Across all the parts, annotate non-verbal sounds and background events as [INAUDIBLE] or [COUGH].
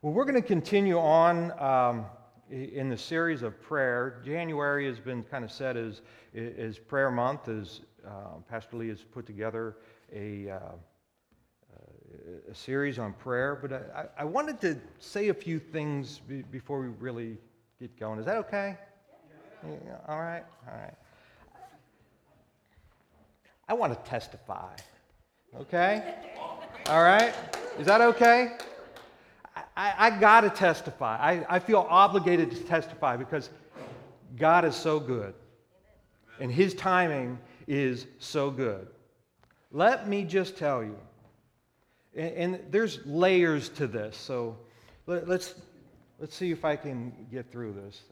Well, we're going to continue on um, in the series of prayer. January has been kind of set as, as prayer month, as uh, Pastor Lee has put together a, uh, a series on prayer. But I, I, wanted to say a few things be, before we really get going. Is that okay? Yeah. All right, all right. I want to testify. Okay? All right? Is that okay? I, I got to testify. I, I feel obligated to testify because God is so good. And His timing is so good. Let me just tell you, and, and there's layers to this, so let, let's, let's see if I can get through this.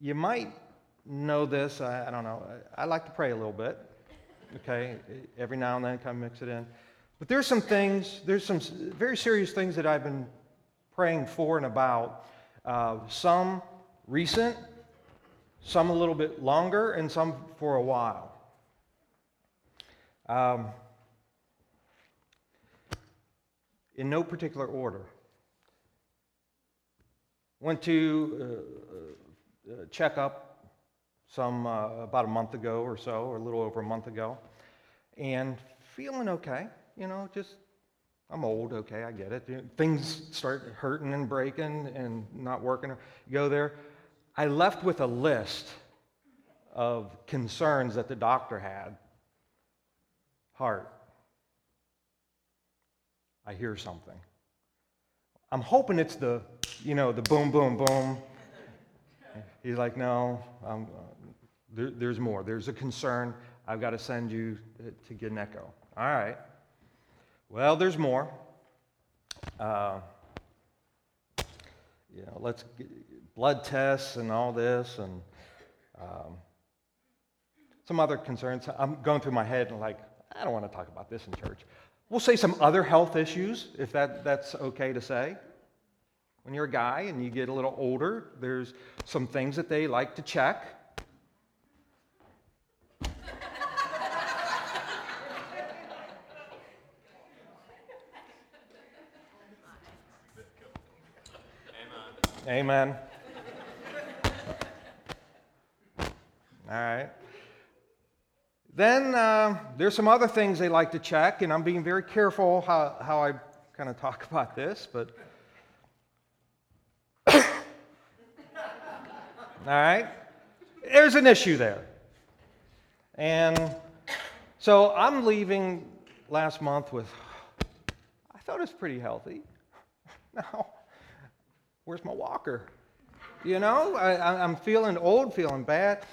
You might know this, I, I don't know. I, I like to pray a little bit, okay? Every now and then, kind of mix it in. But there's some things, there's some very serious things that I've been praying for and about. Uh, some recent, some a little bit longer, and some for a while. Um, in no particular order. Went to uh, uh, check up some uh, about a month ago or so, or a little over a month ago, and feeling okay you know, just, I'm old, okay, I get it. Things start hurting and breaking and not working. Go there. I left with a list of concerns that the doctor had. Heart. I hear something. I'm hoping it's the, you know, the boom, boom, boom. He's like, no, um, there, there's more. There's a concern. I've got to send you to get an echo. All right. Well, there's more. Uh, you know, let's get blood tests and all this, and um, some other concerns. I'm going through my head and like, I don't want to talk about this in church. We'll say some other health issues, if that, that's okay to say. When you're a guy and you get a little older, there's some things that they like to check. Amen. All right. Then uh, there's some other things they like to check, and I'm being very careful how, how I kind of talk [LAUGHS] about this, but. [COUGHS] All right. There's an issue there. And so I'm leaving last month with, I thought it was pretty healthy. [LAUGHS] Now, Where's my walker? You know, I, am feeling old, feeling bad.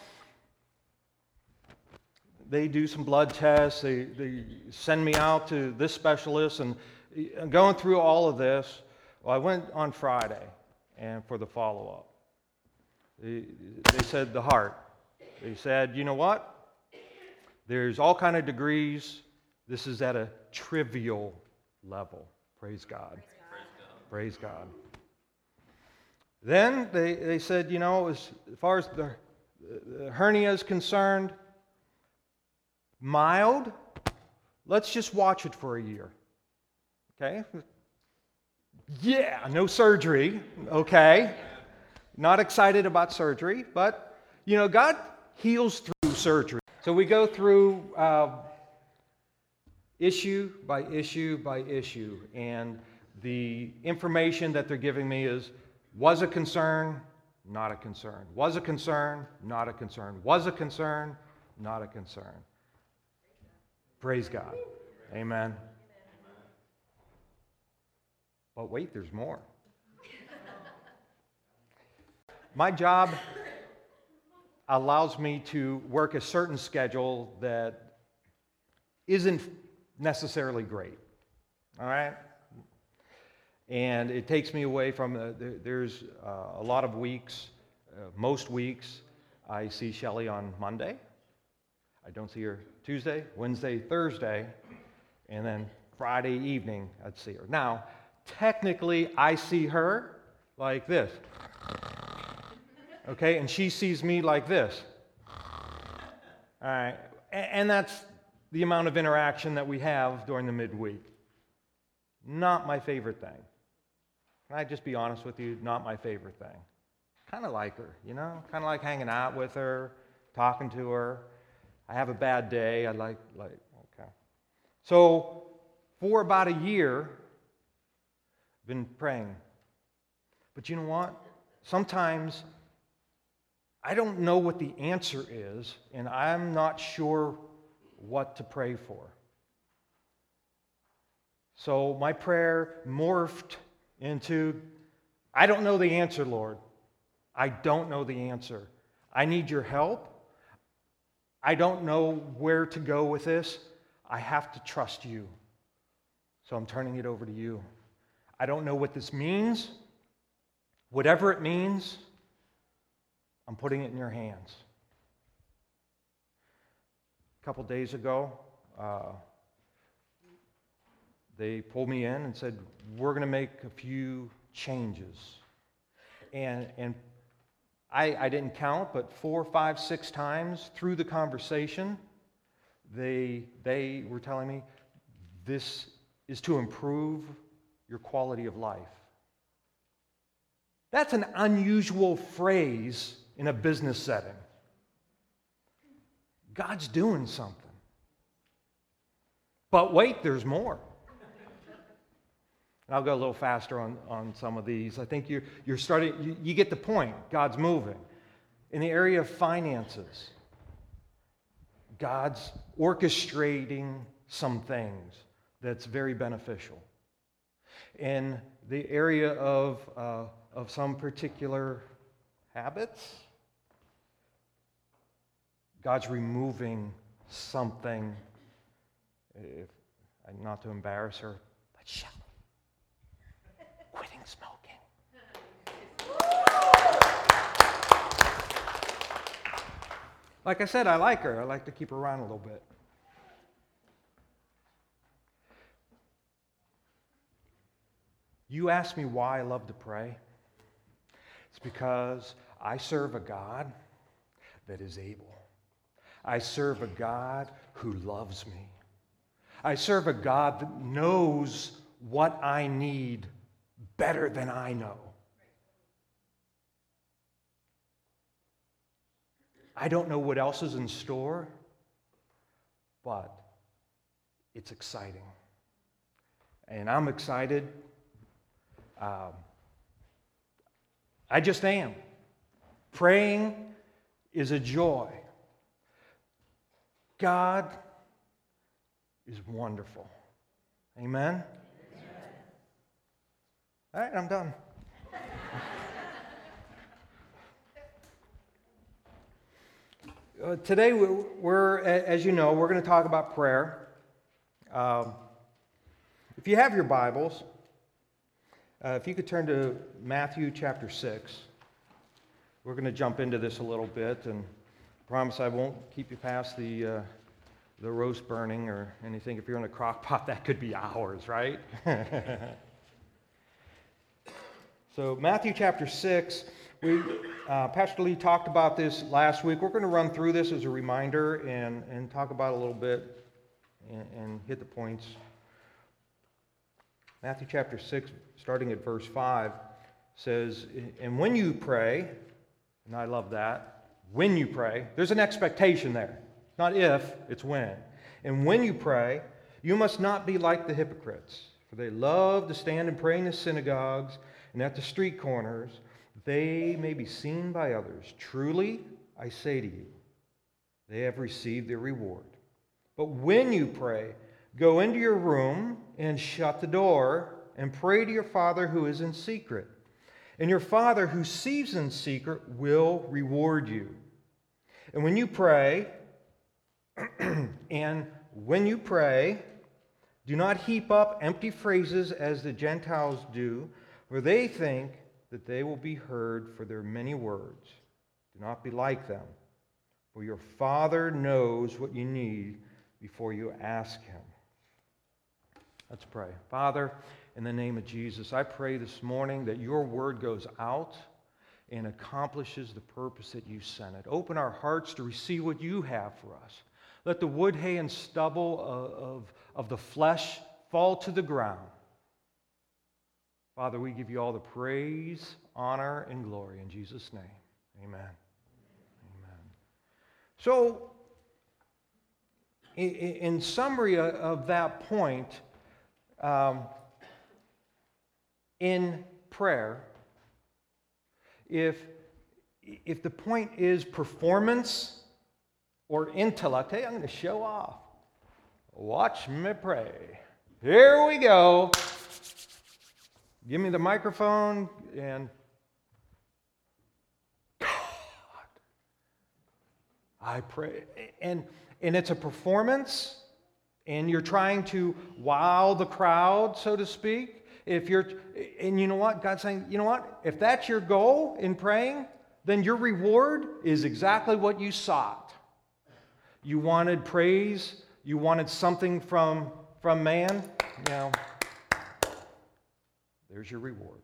They do some blood tests. They, they send me out to this specialist, and going through all of this, well, I went on Friday and for the follow up. They, they said the heart. They said, you know what? There's all kind of degrees. This is at a trivial level. Praise God. Praise God. Praise God. Then they, they said, you know, as far as the, the hernia is concerned, mild, let's just watch it for a year. Okay? Yeah, no surgery. Okay. Not excited about surgery, but, you know, God heals through surgery. So we go through uh, issue by issue by issue, and the information that they're giving me is was a concern, not a concern. Was a concern, not a concern. Was a concern, not a concern. Praise God. Amen. But wait, there's more. My job allows me to work a certain schedule that isn't necessarily great. All right? And it takes me away from, there's uh, a lot of weeks, uh, most weeks, I see Shelly on Monday. I don't see her Tuesday, Wednesday, Thursday, and then Friday evening I'd see her. Now, technically, I see her like this. Okay, and she sees me like this. All right, and that's the amount of interaction that we have during the midweek. Not my favorite thing. Can I just be honest with you? Not my favorite thing. Kind of like her, you know? Kind of like hanging out with her, talking to her. I have a bad day. I like, like, okay. So, for about a year, I've been praying. But you know what? Sometimes I don't know what the answer is, and I'm not sure what to pray for. So my prayer morphed into I don't know the answer, Lord. I don't know the answer. I need your help. I don't know where to go with this. I have to trust you. So I'm turning it over to you. I don't know what this means. Whatever it means, I'm putting it in your hands. A couple days ago, uh, they pulled me in and said, We're going to make a few changes. And, and I, I didn't count, but four, five, six times through the conversation, they, they were telling me this is to improve your quality of life. That's an unusual phrase in a business setting. God's doing something. But wait, there's more. And I'll go a little faster on, on some of these. I think you're, you're starting, you, you get the point. God's moving. In the area of finances, God's orchestrating some things that's very beneficial. In the area of, uh, of some particular habits, God's removing something. If, not to embarrass her, but shut smoking. Like I said, I like her. I like to keep her around a little bit. You ask me why I love to pray. It's because I serve a God that is able. I serve a God who loves me. I serve a God that knows what I need better than I know. I don't know what else is in store, but it's exciting. And I'm excited. Um, I just am. Praying is a joy. God is wonderful. Amen? All right, I'm done. uh, today, we're, as you know, we're going to talk about prayer. Um, if you have your Bibles, uh, if you could turn to Matthew chapter 6, we're going to jump into this a little bit, and promise I won't keep you past the, uh, the roast burning or anything. If you're in a crock pot, [LAUGHS] that could be hours, right? [LAUGHS] So, Matthew chapter 6, we, uh, Pastor Lee talked about this last week. We're going to run through this as a reminder and, and talk about a little bit and, and hit the points. Matthew chapter 6, starting at verse 5, says, And when you pray, and I love that, when you pray, there's an expectation there. Not if, it's when. And when you pray, you must not be like the hypocrites, for they love to stand and pray in the synagogues and at the street corners, they may be seen by others. Truly, I say to you, they have received their reward. But when you pray, go into your room and shut the door and pray to your Father who is in secret. And your Father who sees in secret will reward you. And when you pray, [CLEARS THROAT] and when you pray, do not heap up empty phrases as the Gentiles do for they think that they will be heard for their many words. Do not be like them, for your Father knows what you need before you ask Him. Let's pray. Father, in the name of Jesus, I pray this morning that your word goes out and accomplishes the purpose that you sent it. Open our hearts to receive what you have for us. Let the wood, hay, and stubble of, of, of the flesh fall to the ground Father, we give you all the praise, honor, and glory in Jesus' name. Amen. Amen. So, in summary of that point, um, in prayer, if, if the point is performance or intellect, hey, I'm going to show off. Watch me pray. Here we go. Give me the microphone and God. I pray. And, and it's a performance, and you're trying to wow the crowd, so to speak. If you're, and you know what? God's saying, you know what? If that's your goal in praying, then your reward is exactly what you sought. You wanted praise, you wanted something from, from man. Now, there's your reward.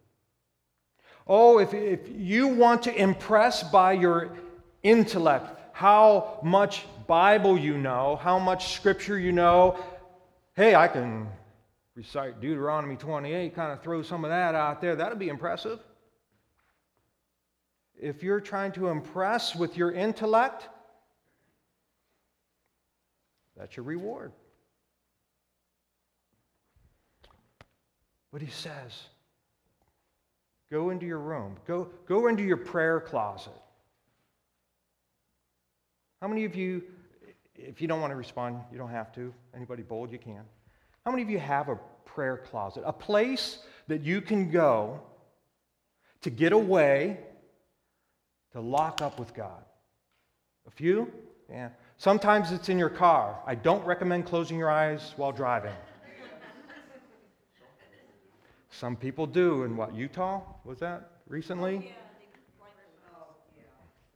Oh, if, if you want to impress by your intellect how much Bible you know, how much scripture you know, hey, I can recite Deuteronomy 28, kind of throw some of that out there. That'd be impressive. If you're trying to impress with your intellect, that's your reward. But he says, go into your room, go, go into your prayer closet. How many of you, if you don't want to respond, you don't have to. Anybody bold, you can. How many of you have a prayer closet? A place that you can go to get away, to lock up with God? A few? Yeah. Sometimes it's in your car. I don't recommend closing your eyes while driving. Some people do. In what, Utah? Was that recently?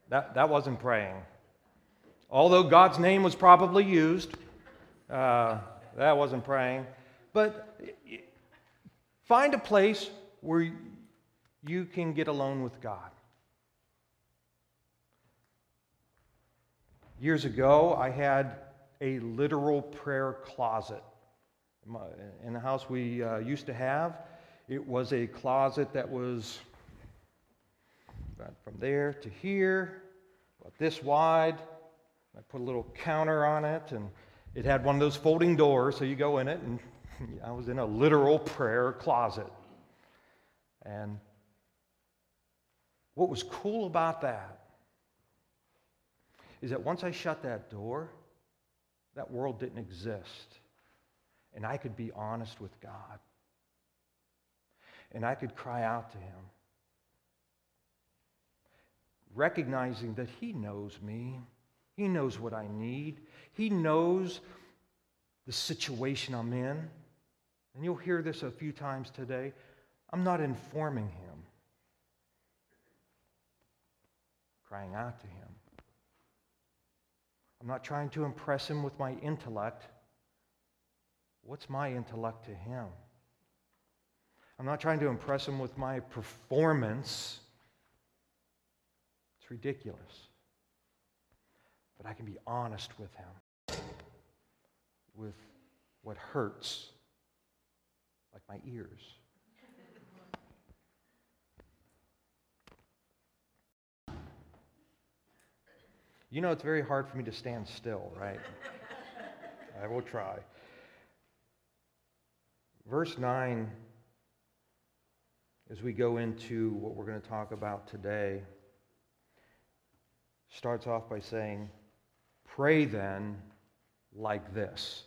That, that wasn't praying. Although God's name was probably used, uh, that wasn't praying. But find a place where you can get alone with God. Years ago, I had a literal prayer closet in the house we uh, used to have. It was a closet that was from there to here, about this wide. I put a little counter on it, and it had one of those folding doors, so you go in it, and [LAUGHS] I was in a literal prayer closet. And what was cool about that is that once I shut that door, that world didn't exist. And I could be honest with God. And I could cry out to Him, recognizing that He knows me, He knows what I need, He knows the situation I'm in. And you'll hear this a few times today. I'm not informing Him, crying out to Him. I'm not trying to impress him with my intellect. What's my intellect to him? I'm not trying to impress him with my performance. It's ridiculous. But I can be honest with him, with what hurts, like my ears. You know, it's very hard for me to stand still, right? [LAUGHS] I will try. Verse 9, as we go into what we're going to talk about today, starts off by saying, Pray then like this.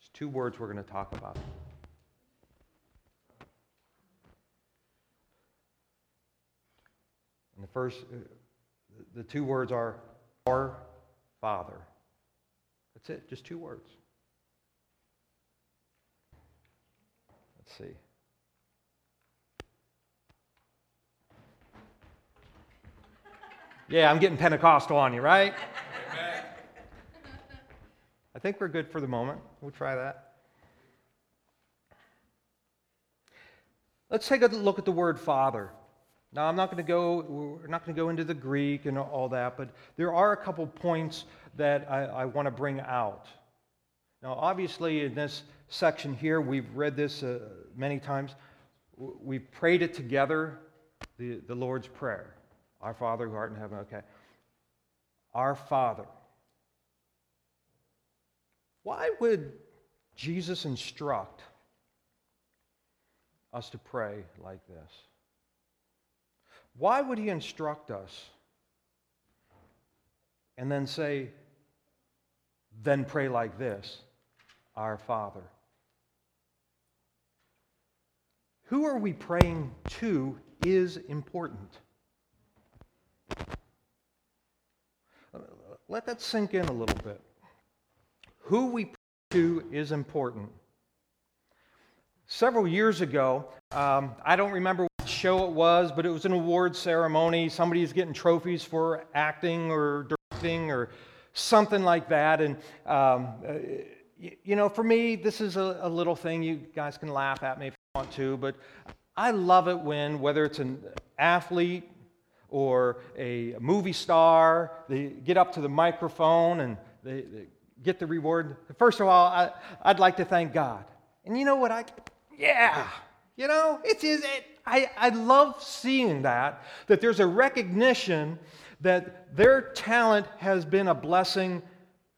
It's two words we're going to talk about. And the first, uh, the two words are our Father. That's it, just two words. See. Yeah, I'm getting Pentecostal on you, right? Amen. I think we're good for the moment. We'll try that. Let's take a look at the word Father. Now, I'm not going to go, we're not going to go into the Greek and all that, but there are a couple points that I, I want to bring out. Now, obviously, in this section here. We've read this uh, many times. We've prayed it together, the, the Lord's Prayer. Our Father who art in heaven, okay. Our Father. Why would Jesus instruct us to pray like this? Why would he instruct us and then say, then pray like this Our Father? Who are we praying to is important. Let that sink in a little bit. Who we pray to is important. Several years ago, um, I don't remember what show it was, but it was an award ceremony. Somebody's getting trophies for acting or directing or something like that. And, um, uh, you know, for me, this is a, a little thing. You guys can laugh at me if want to, but I love it when, whether it's an athlete or a movie star, they get up to the microphone and they, they get the reward. First of all, I, would like to thank God. And you know what? I, yeah, you know, it's, it, I, I love seeing that, that there's a recognition that their talent has been a blessing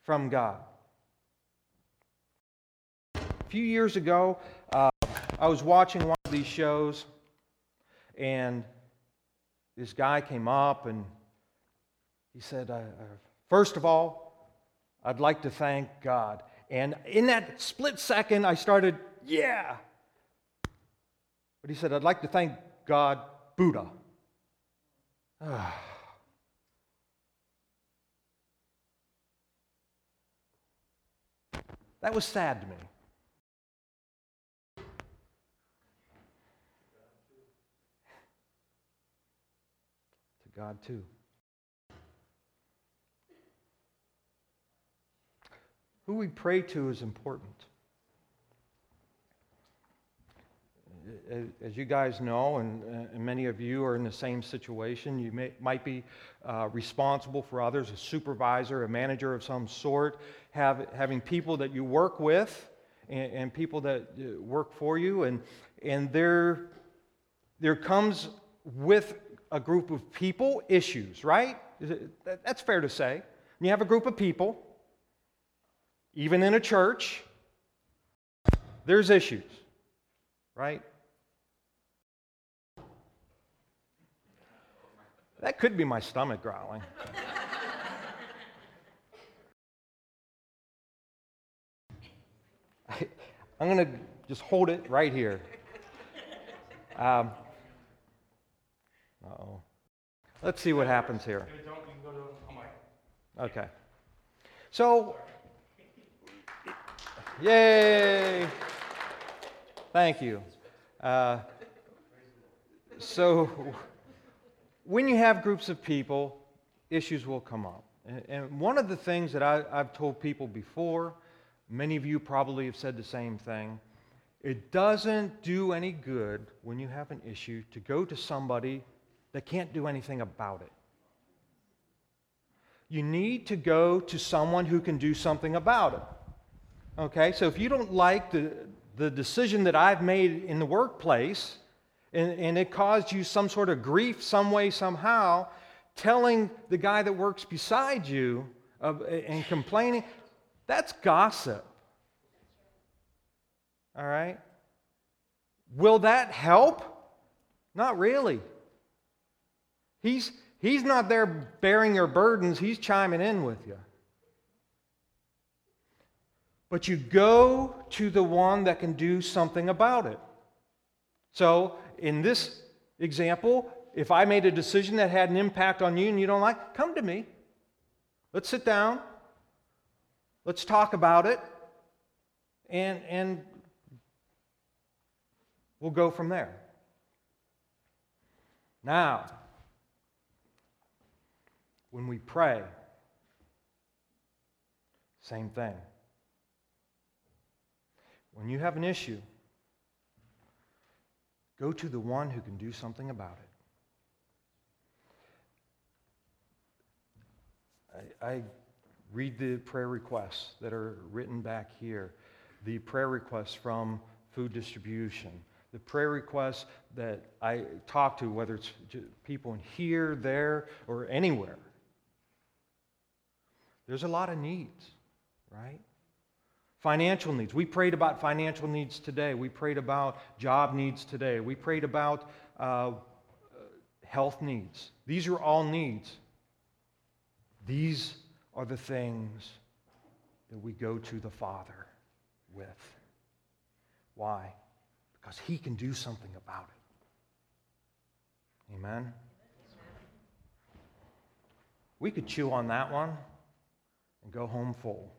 from God. A few years ago, I was watching one of these shows, and this guy came up and he said, uh, uh, First of all, I'd like to thank God. And in that split second, I started, Yeah. But he said, I'd like to thank God, Buddha. [SIGHS] that was sad to me. God too. Who we pray to is important. As you guys know, and, and many of you are in the same situation, you may, might be uh, responsible for others, a supervisor, a manager of some sort, have, having people that you work with and, and people that uh, work for you. And, and there, there comes with a group of people issues, right? That's fair to say. you have a group of people, even in a church, there's issues, right? That could be my stomach growling. I, am going to just hold it right here. Um, oh. Let's see what happens here. Okay. So, yay! Thank you. Uh, so, when you have groups of people, issues will come up. And, and one of the things that I, I've told people before, many of you probably have said the same thing. It doesn't do any good when you have an issue to go to somebody that can't do anything about it. You need to go to someone who can do something about it. Okay, so if you don't like the, the decision that I've made in the workplace, and, and it caused you some sort of grief, some way, somehow, telling the guy that works beside you of, and complaining, that's gossip. All right? Will that help? Not really. He's, he's not there bearing your burdens, he's chiming in with you. But you go to the one that can do something about it. So, in this example, if I made a decision that had an impact on you and you don't like, come to me. Let's sit down. Let's talk about it. And, and we'll go from there. Now, when we pray, same thing. When you have an issue, go to the one who can do something about it. I, I read the prayer requests that are written back here. the prayer requests from food distribution, the prayer requests that I talk to, whether it's people in here, there, or anywhere. There's a lot of needs, right? Financial needs. We prayed about financial needs today. We prayed about job needs today. We prayed about uh, health needs. These are all needs. These are the things that we go to the Father with. Why? Because He can do something about it. Amen? We could chew on that one and go home full.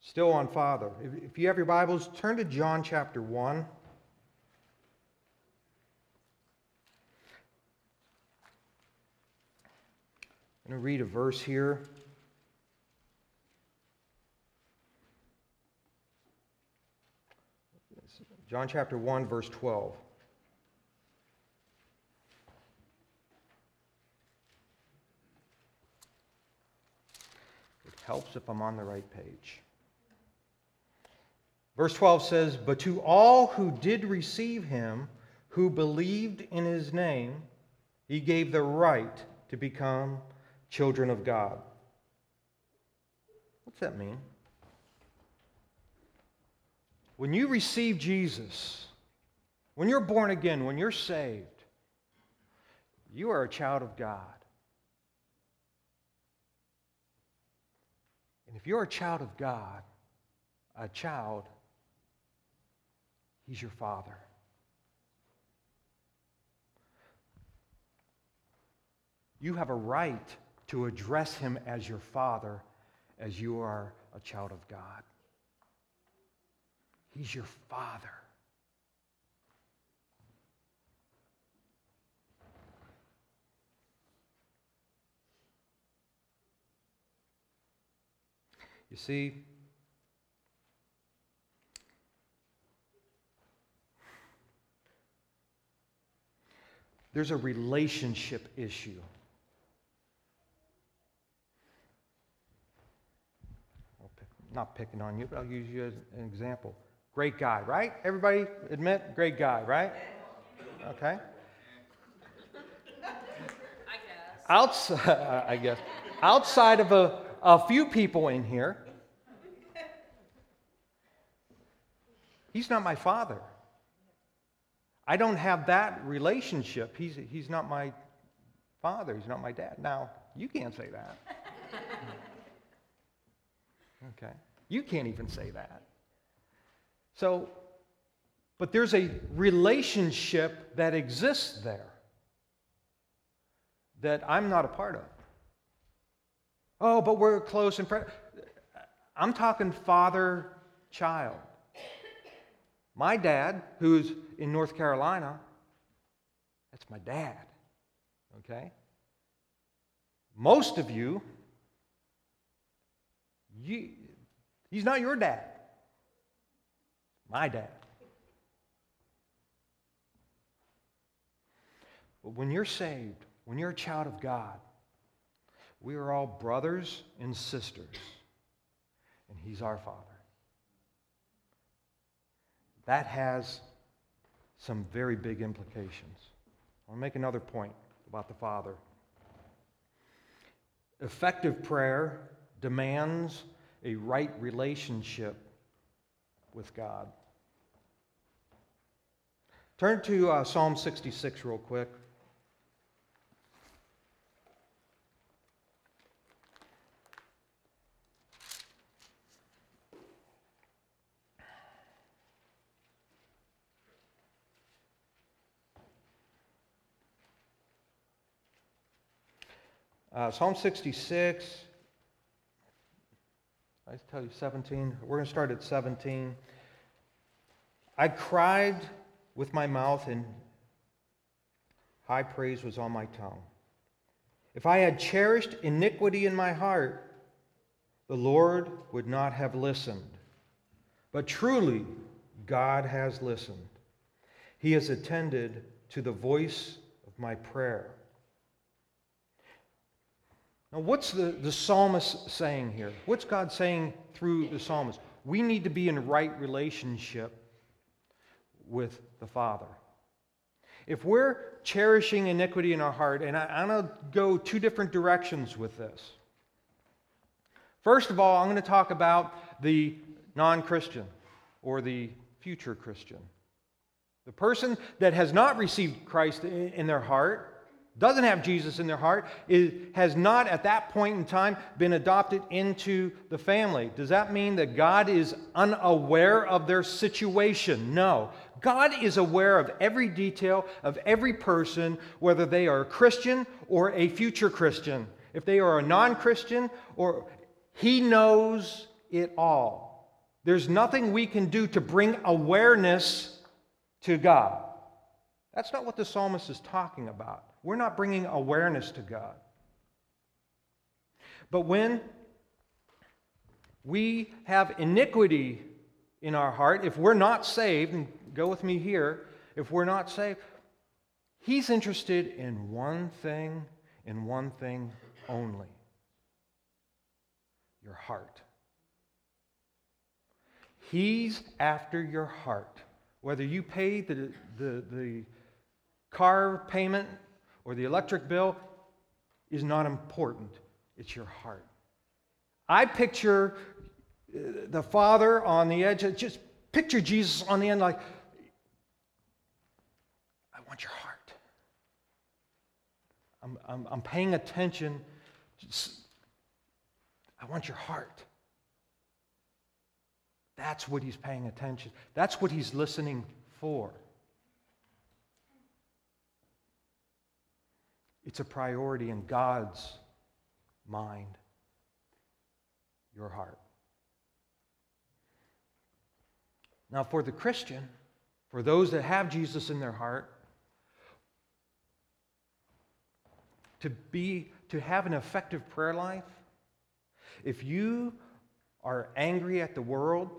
Still on Father. If you have your Bibles, turn to John chapter 1. I'm going to read a verse here. John chapter 1, verse 12. It helps if I'm on the right page. Verse 12 says, But to all who did receive him, who believed in his name, he gave the right to become children of God. What's that mean? When you receive Jesus, when you're born again, when you're saved, you are a child of God. And if you're a child of God, a child He's your Father. You have a right to address Him as your Father as you are a child of God. He's your Father. You see, There's a relationship issue. not picking on you, but I'll use you as an example. Great guy, right? Everybody admit, great guy, right? Okay. I guess. Outside, [LAUGHS] I guess. Outside of a, a few people in here, he's not my father. I don't have that relationship. He's, he's not my father, he's not my dad. Now, you can't say that. okay? You can't even say that. So, but there's a relationship that exists there that I'm not a part of. Oh, but we're close and friends. I'm talking father child. My dad, who's in North Carolina, that's my dad. Okay? Most of you, you he's not your dad. My dad. But when you're saved, when you're a child of God, we are all brothers and sisters, and He's our Father that has some very big implications. I want to make another point about the Father. Effective prayer demands a right relationship with God. Turn to uh, Psalm 66 real quick. Uh, Psalm 66, I tell you 17. We're going to start at 17. I cried with my mouth, and high praise was on my tongue. If I had cherished iniquity in my heart, the Lord would not have listened. But truly, God has listened. He has attended to the voice of my prayer. Now, what's the, the psalmist saying here? What's God saying through the psalmist? We need to be in right relationship with the Father. If we're cherishing iniquity in our heart, and I, I'm going to go two different directions with this. First of all, I'm going to talk about the non Christian or the future Christian. The person that has not received Christ in their heart, doesn't have Jesus in their heart, is, has not at that point in time been adopted into the family. Does that mean that God is unaware of their situation? No. God is aware of every detail of every person, whether they are a Christian or a future Christian. If they are a non Christian, or He knows it all. There's nothing we can do to bring awareness to God. That's not what the psalmist is talking about. We're not bringing awareness to God. But when we have iniquity in our heart, if we're not saved, and go with me here, if we're not saved, He's interested in one thing, in one thing only your heart. He's after your heart. Whether you pay the, the, the car payment or the electric bill is not important. It's your heart. I picture uh, the Father on the edge, just picture Jesus on the end, like, I want your heart. I'm, I'm, I'm paying attention. Just, I want your heart. That's what he's paying attention. That's what he's listening for. It's a priority in God's mind, your heart. Now, for the Christian, for those that have Jesus in their heart, to be to have an effective prayer life, if you are angry at the world,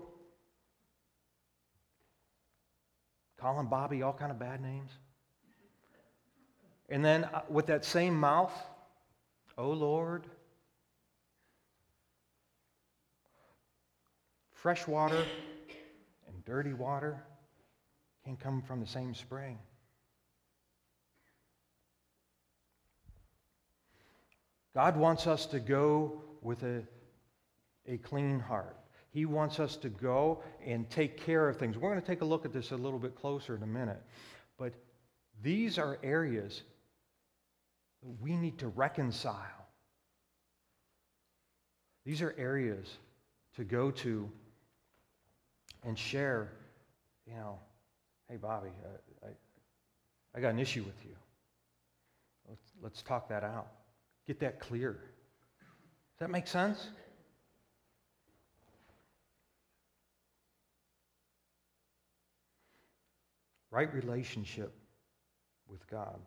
calling Bobby all kind of bad names. And then uh, with that same mouth, oh Lord, fresh water and dirty water can come from the same spring. God wants us to go with a, a clean heart. He wants us to go and take care of things. We're going to take a look at this a little bit closer in a minute. But these are areas we need to reconcile. These are areas to go to and share, you know, hey, Bobby, I, I, I got an issue with you. Let's, let's talk that out. Get that clear. Does that make sense? right relationship with God.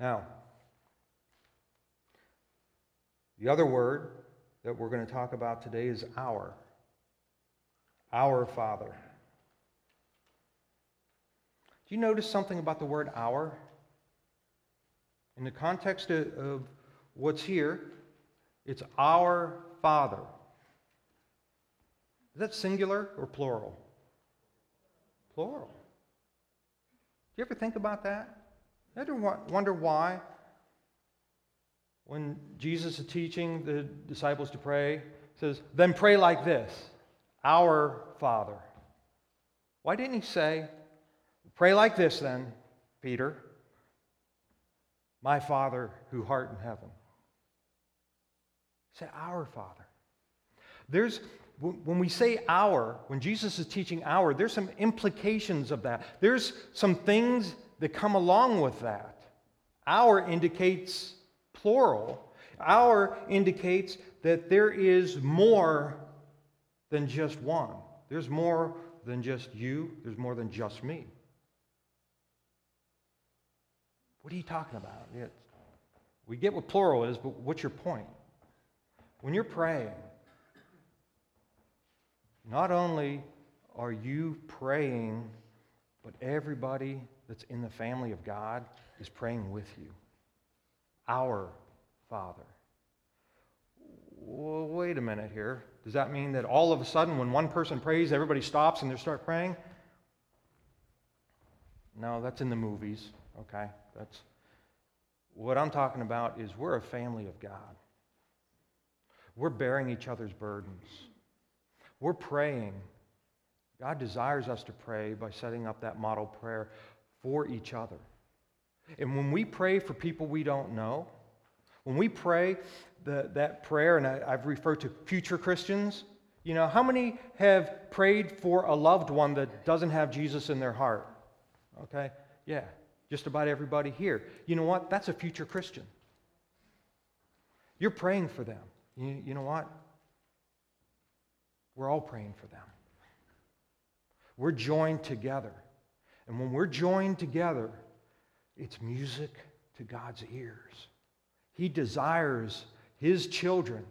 Now, the other word that we're going to talk about today is our. Our Father. Do you notice something about the word our? In the context of, of what's here, it's our Father. Is that singular or plural? Plural. Do you ever think about that? You ever wonder why? When Jesus is teaching the disciples to pray, says, then pray like this Our Father. Why didn't he say, pray like this then, Peter? My Father who art in heaven. Say, Our Father. There's when we say our, when Jesus is teaching our, there's some implications of that. There's some things that come along with that. Our indicates plural. Our indicates that there is more than just one. There's more than just you, there's more than just me. What are you talking about? We get what plural is, but what's your point? When you're praying, not only are you praying, but everybody that's in the family of God is praying with you. Our Father. Well, wait a minute here. Does that mean that all of a sudden, when one person prays, everybody stops and they start praying? No, that's in the movies, okay? That's what I'm talking about is we're a family of God. We're bearing each other's burdens. We're praying. God desires us to pray by setting up that model prayer for each other. And when we pray for people we don't know, when we pray the, that prayer, and I, I've referred to future Christians, you know, how many have prayed for a loved one that doesn't have Jesus in their heart? Okay? Yeah, just about everybody here. You know what? That's a future Christian. You're praying for them. You, you know what? We're all praying for them. We're joined together. And when we're joined together, it's music to God's ears. He desires his children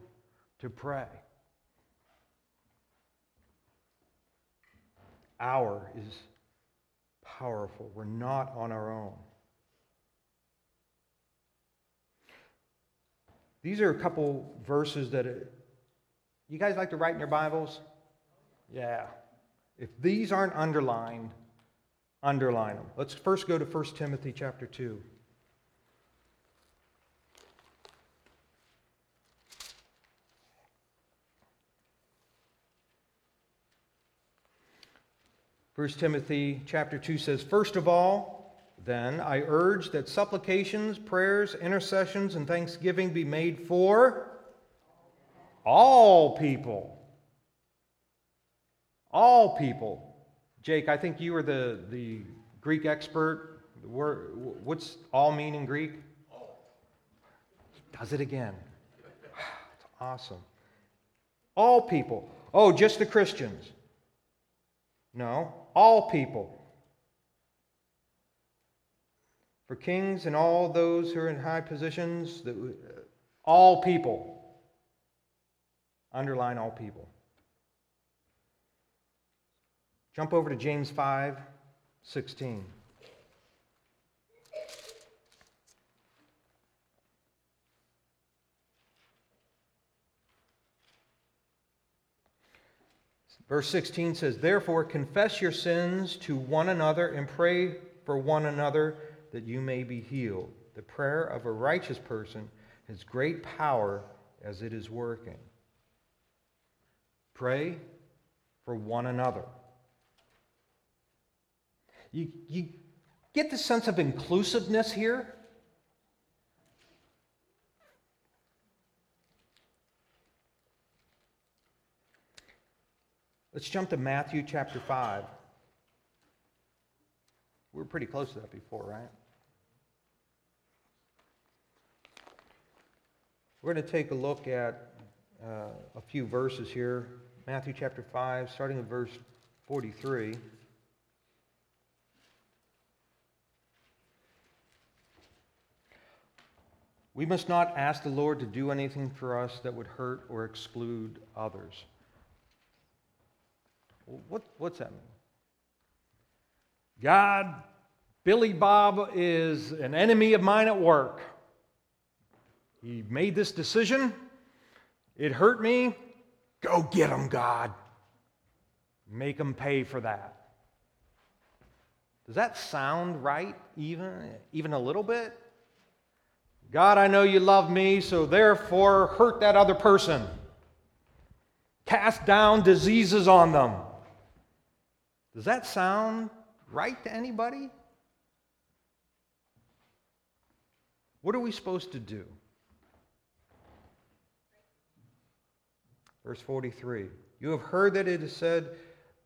to pray. Our is powerful. We're not on our own. These are a couple verses that it, you guys like to write in your Bibles? Yeah. If these aren't underlined, underline them. Let's first go to 1 Timothy chapter 2. 1 Timothy chapter 2 says, First of all, then, I urge that supplications, prayers, intercessions, and thanksgiving be made for all people. All people. Jake, I think you are the, the Greek expert. What's all mean in Greek? He does it again. It's awesome. All people. Oh, just the Christians. No, all people. For kings and all those who are in high positions, all people. Underline all people. Jump over to James 5 16. Verse 16 says, Therefore, confess your sins to one another and pray for one another that you may be healed. The prayer of a righteous person has great power as it is working. Pray for one another. You, you get the sense of inclusiveness here? Let's jump to Matthew chapter 5. We are pretty close to that before, right? We're going to take a look at uh, a few verses here. Matthew chapter 5, starting at verse 43. We must not ask the Lord to do anything for us that would hurt or exclude others. What, what's that mean? God, Billy Bob is an enemy of mine at work. He made this decision. It hurt me. Go get him, God. Make him pay for that. Does that sound right, even, even a little bit? God, I know you love me, so therefore hurt that other person. Cast down diseases on them. Does that sound right to anybody? What are we supposed to do? Verse 43 You have heard that it is said,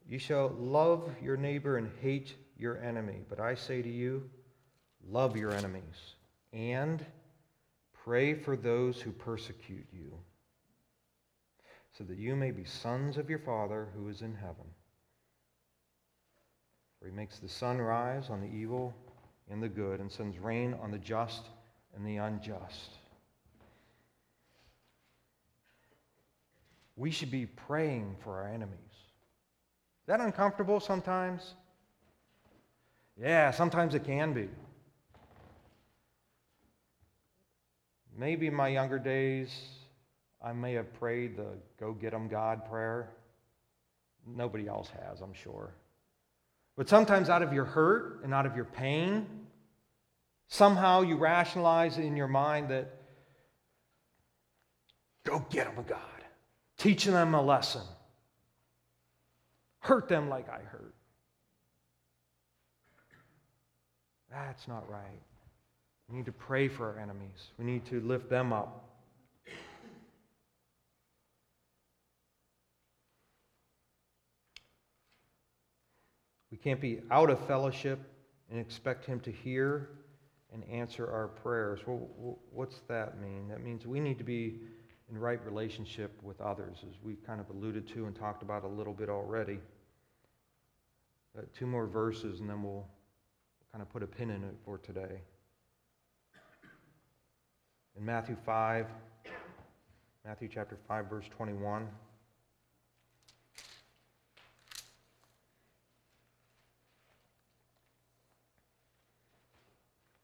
You shall love your neighbor and hate your enemy. But I say to you, love your enemies and pray for those who persecute you, so that you may be sons of your Father who is in heaven. For he makes the sun rise on the evil and the good and sends rain on the just and the unjust. We should be praying for our enemies. Is that uncomfortable sometimes? Yeah, sometimes it can be. Maybe in my younger days, I may have prayed the go get 'em God prayer. Nobody else has, I'm sure. But sometimes, out of your hurt and out of your pain, somehow you rationalize in your mind that go get them, God. Teach them a lesson. Hurt them like I hurt. That's not right. We need to pray for our enemies, we need to lift them up. We can't be out of fellowship and expect Him to hear and answer our prayers. Well, what's that mean? That means we need to be in right relationship with others, as we've kind of alluded to and talked about a little bit already. Uh, two more verses, and then we'll kind of put a pin in it for today. In Matthew 5, Matthew chapter 5, verse 21.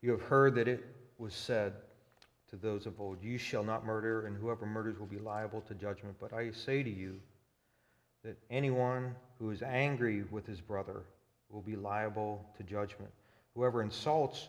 You have heard that it was said to those of old, You shall not murder, and whoever murders will be liable to judgment. But I say to you that anyone who is angry with his brother will be liable to judgment. Whoever insults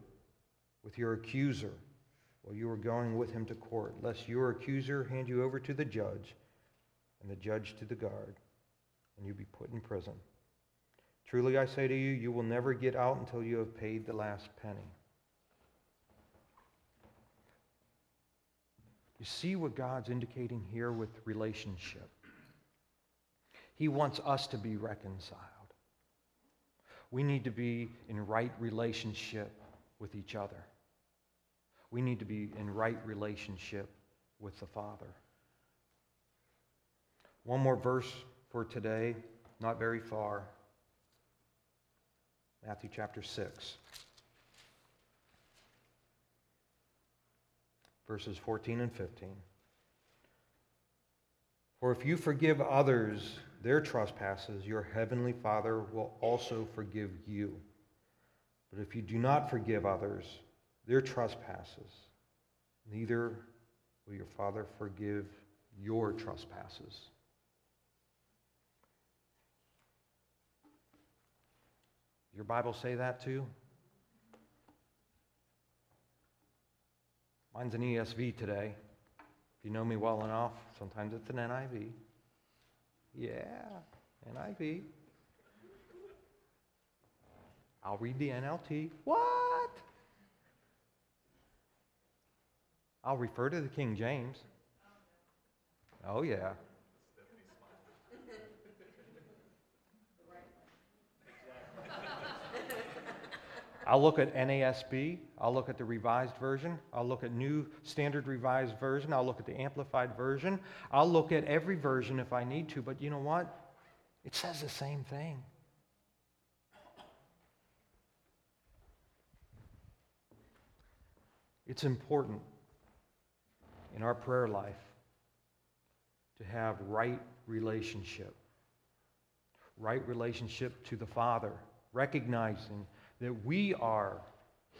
with your accuser while you are going with him to court, lest your accuser hand you over to the judge, and the judge to the guard, and you be put in prison. Truly I say to you, you will never get out until you have paid the last penny. You see what God's indicating here with relationship? He wants us to be reconciled. We need to be in right relationship with each other. We need to be in right relationship with the Father. One more verse for today, not very far. Matthew chapter 6. verses 14 and 15. For if you forgive others their trespasses, your heavenly Father will also forgive you. But if you do not forgive others their trespasses, neither will your Father forgive your trespasses. Your Bible say that too? Mine's an ESV today. If you know me well enough, sometimes it's an NIV. Yeah, NIV. I'll read the NLT. What? I'll refer to the King James. Oh, yeah. I'll look at NASB. I'll look at the Revised Version. I'll look at New Standard Revised Version. I'll look at the Amplified Version. I'll look at every version if I need to. But you know what? It says the same thing. It's important in our prayer life to have right relationship. Right relationship to the Father, recognizing that we are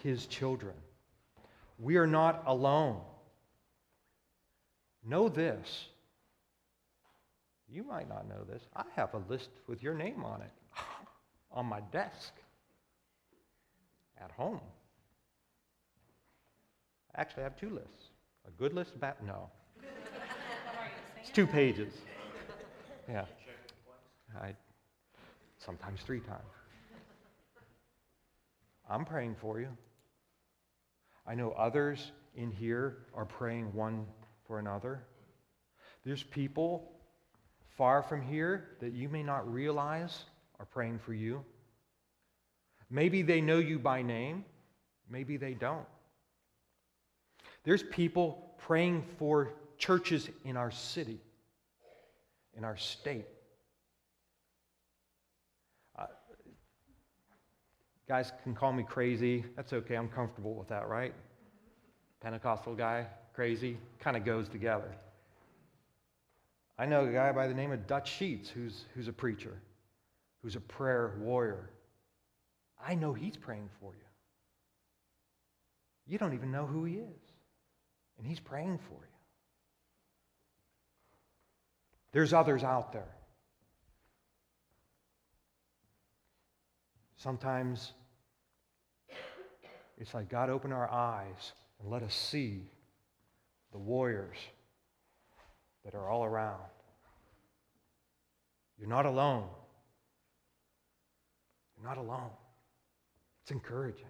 his children. We are not alone. Know this. You might not know this. I have a list with your name on it [LAUGHS] on my desk at home. Actually, I have two lists a good list, bad. No. [LAUGHS] it's two pages. Yeah. I, sometimes three times. I'm praying for you. I know others in here are praying one for another. There's people far from here that you may not realize are praying for you. Maybe they know you by name, maybe they don't. There's people praying for churches in our city, in our state. Uh, guys can call me crazy. That's okay. I'm comfortable with that, right? Pentecostal guy, crazy, kind of goes together. I know a guy by the name of Dutch Sheets who's, who's a preacher, who's a prayer warrior. I know he's praying for you. You don't even know who he is, and he's praying for you. There's others out there. Sometimes it's like God open our eyes and let us see the warriors that are all around. You're not alone. You're not alone. It's encouraging.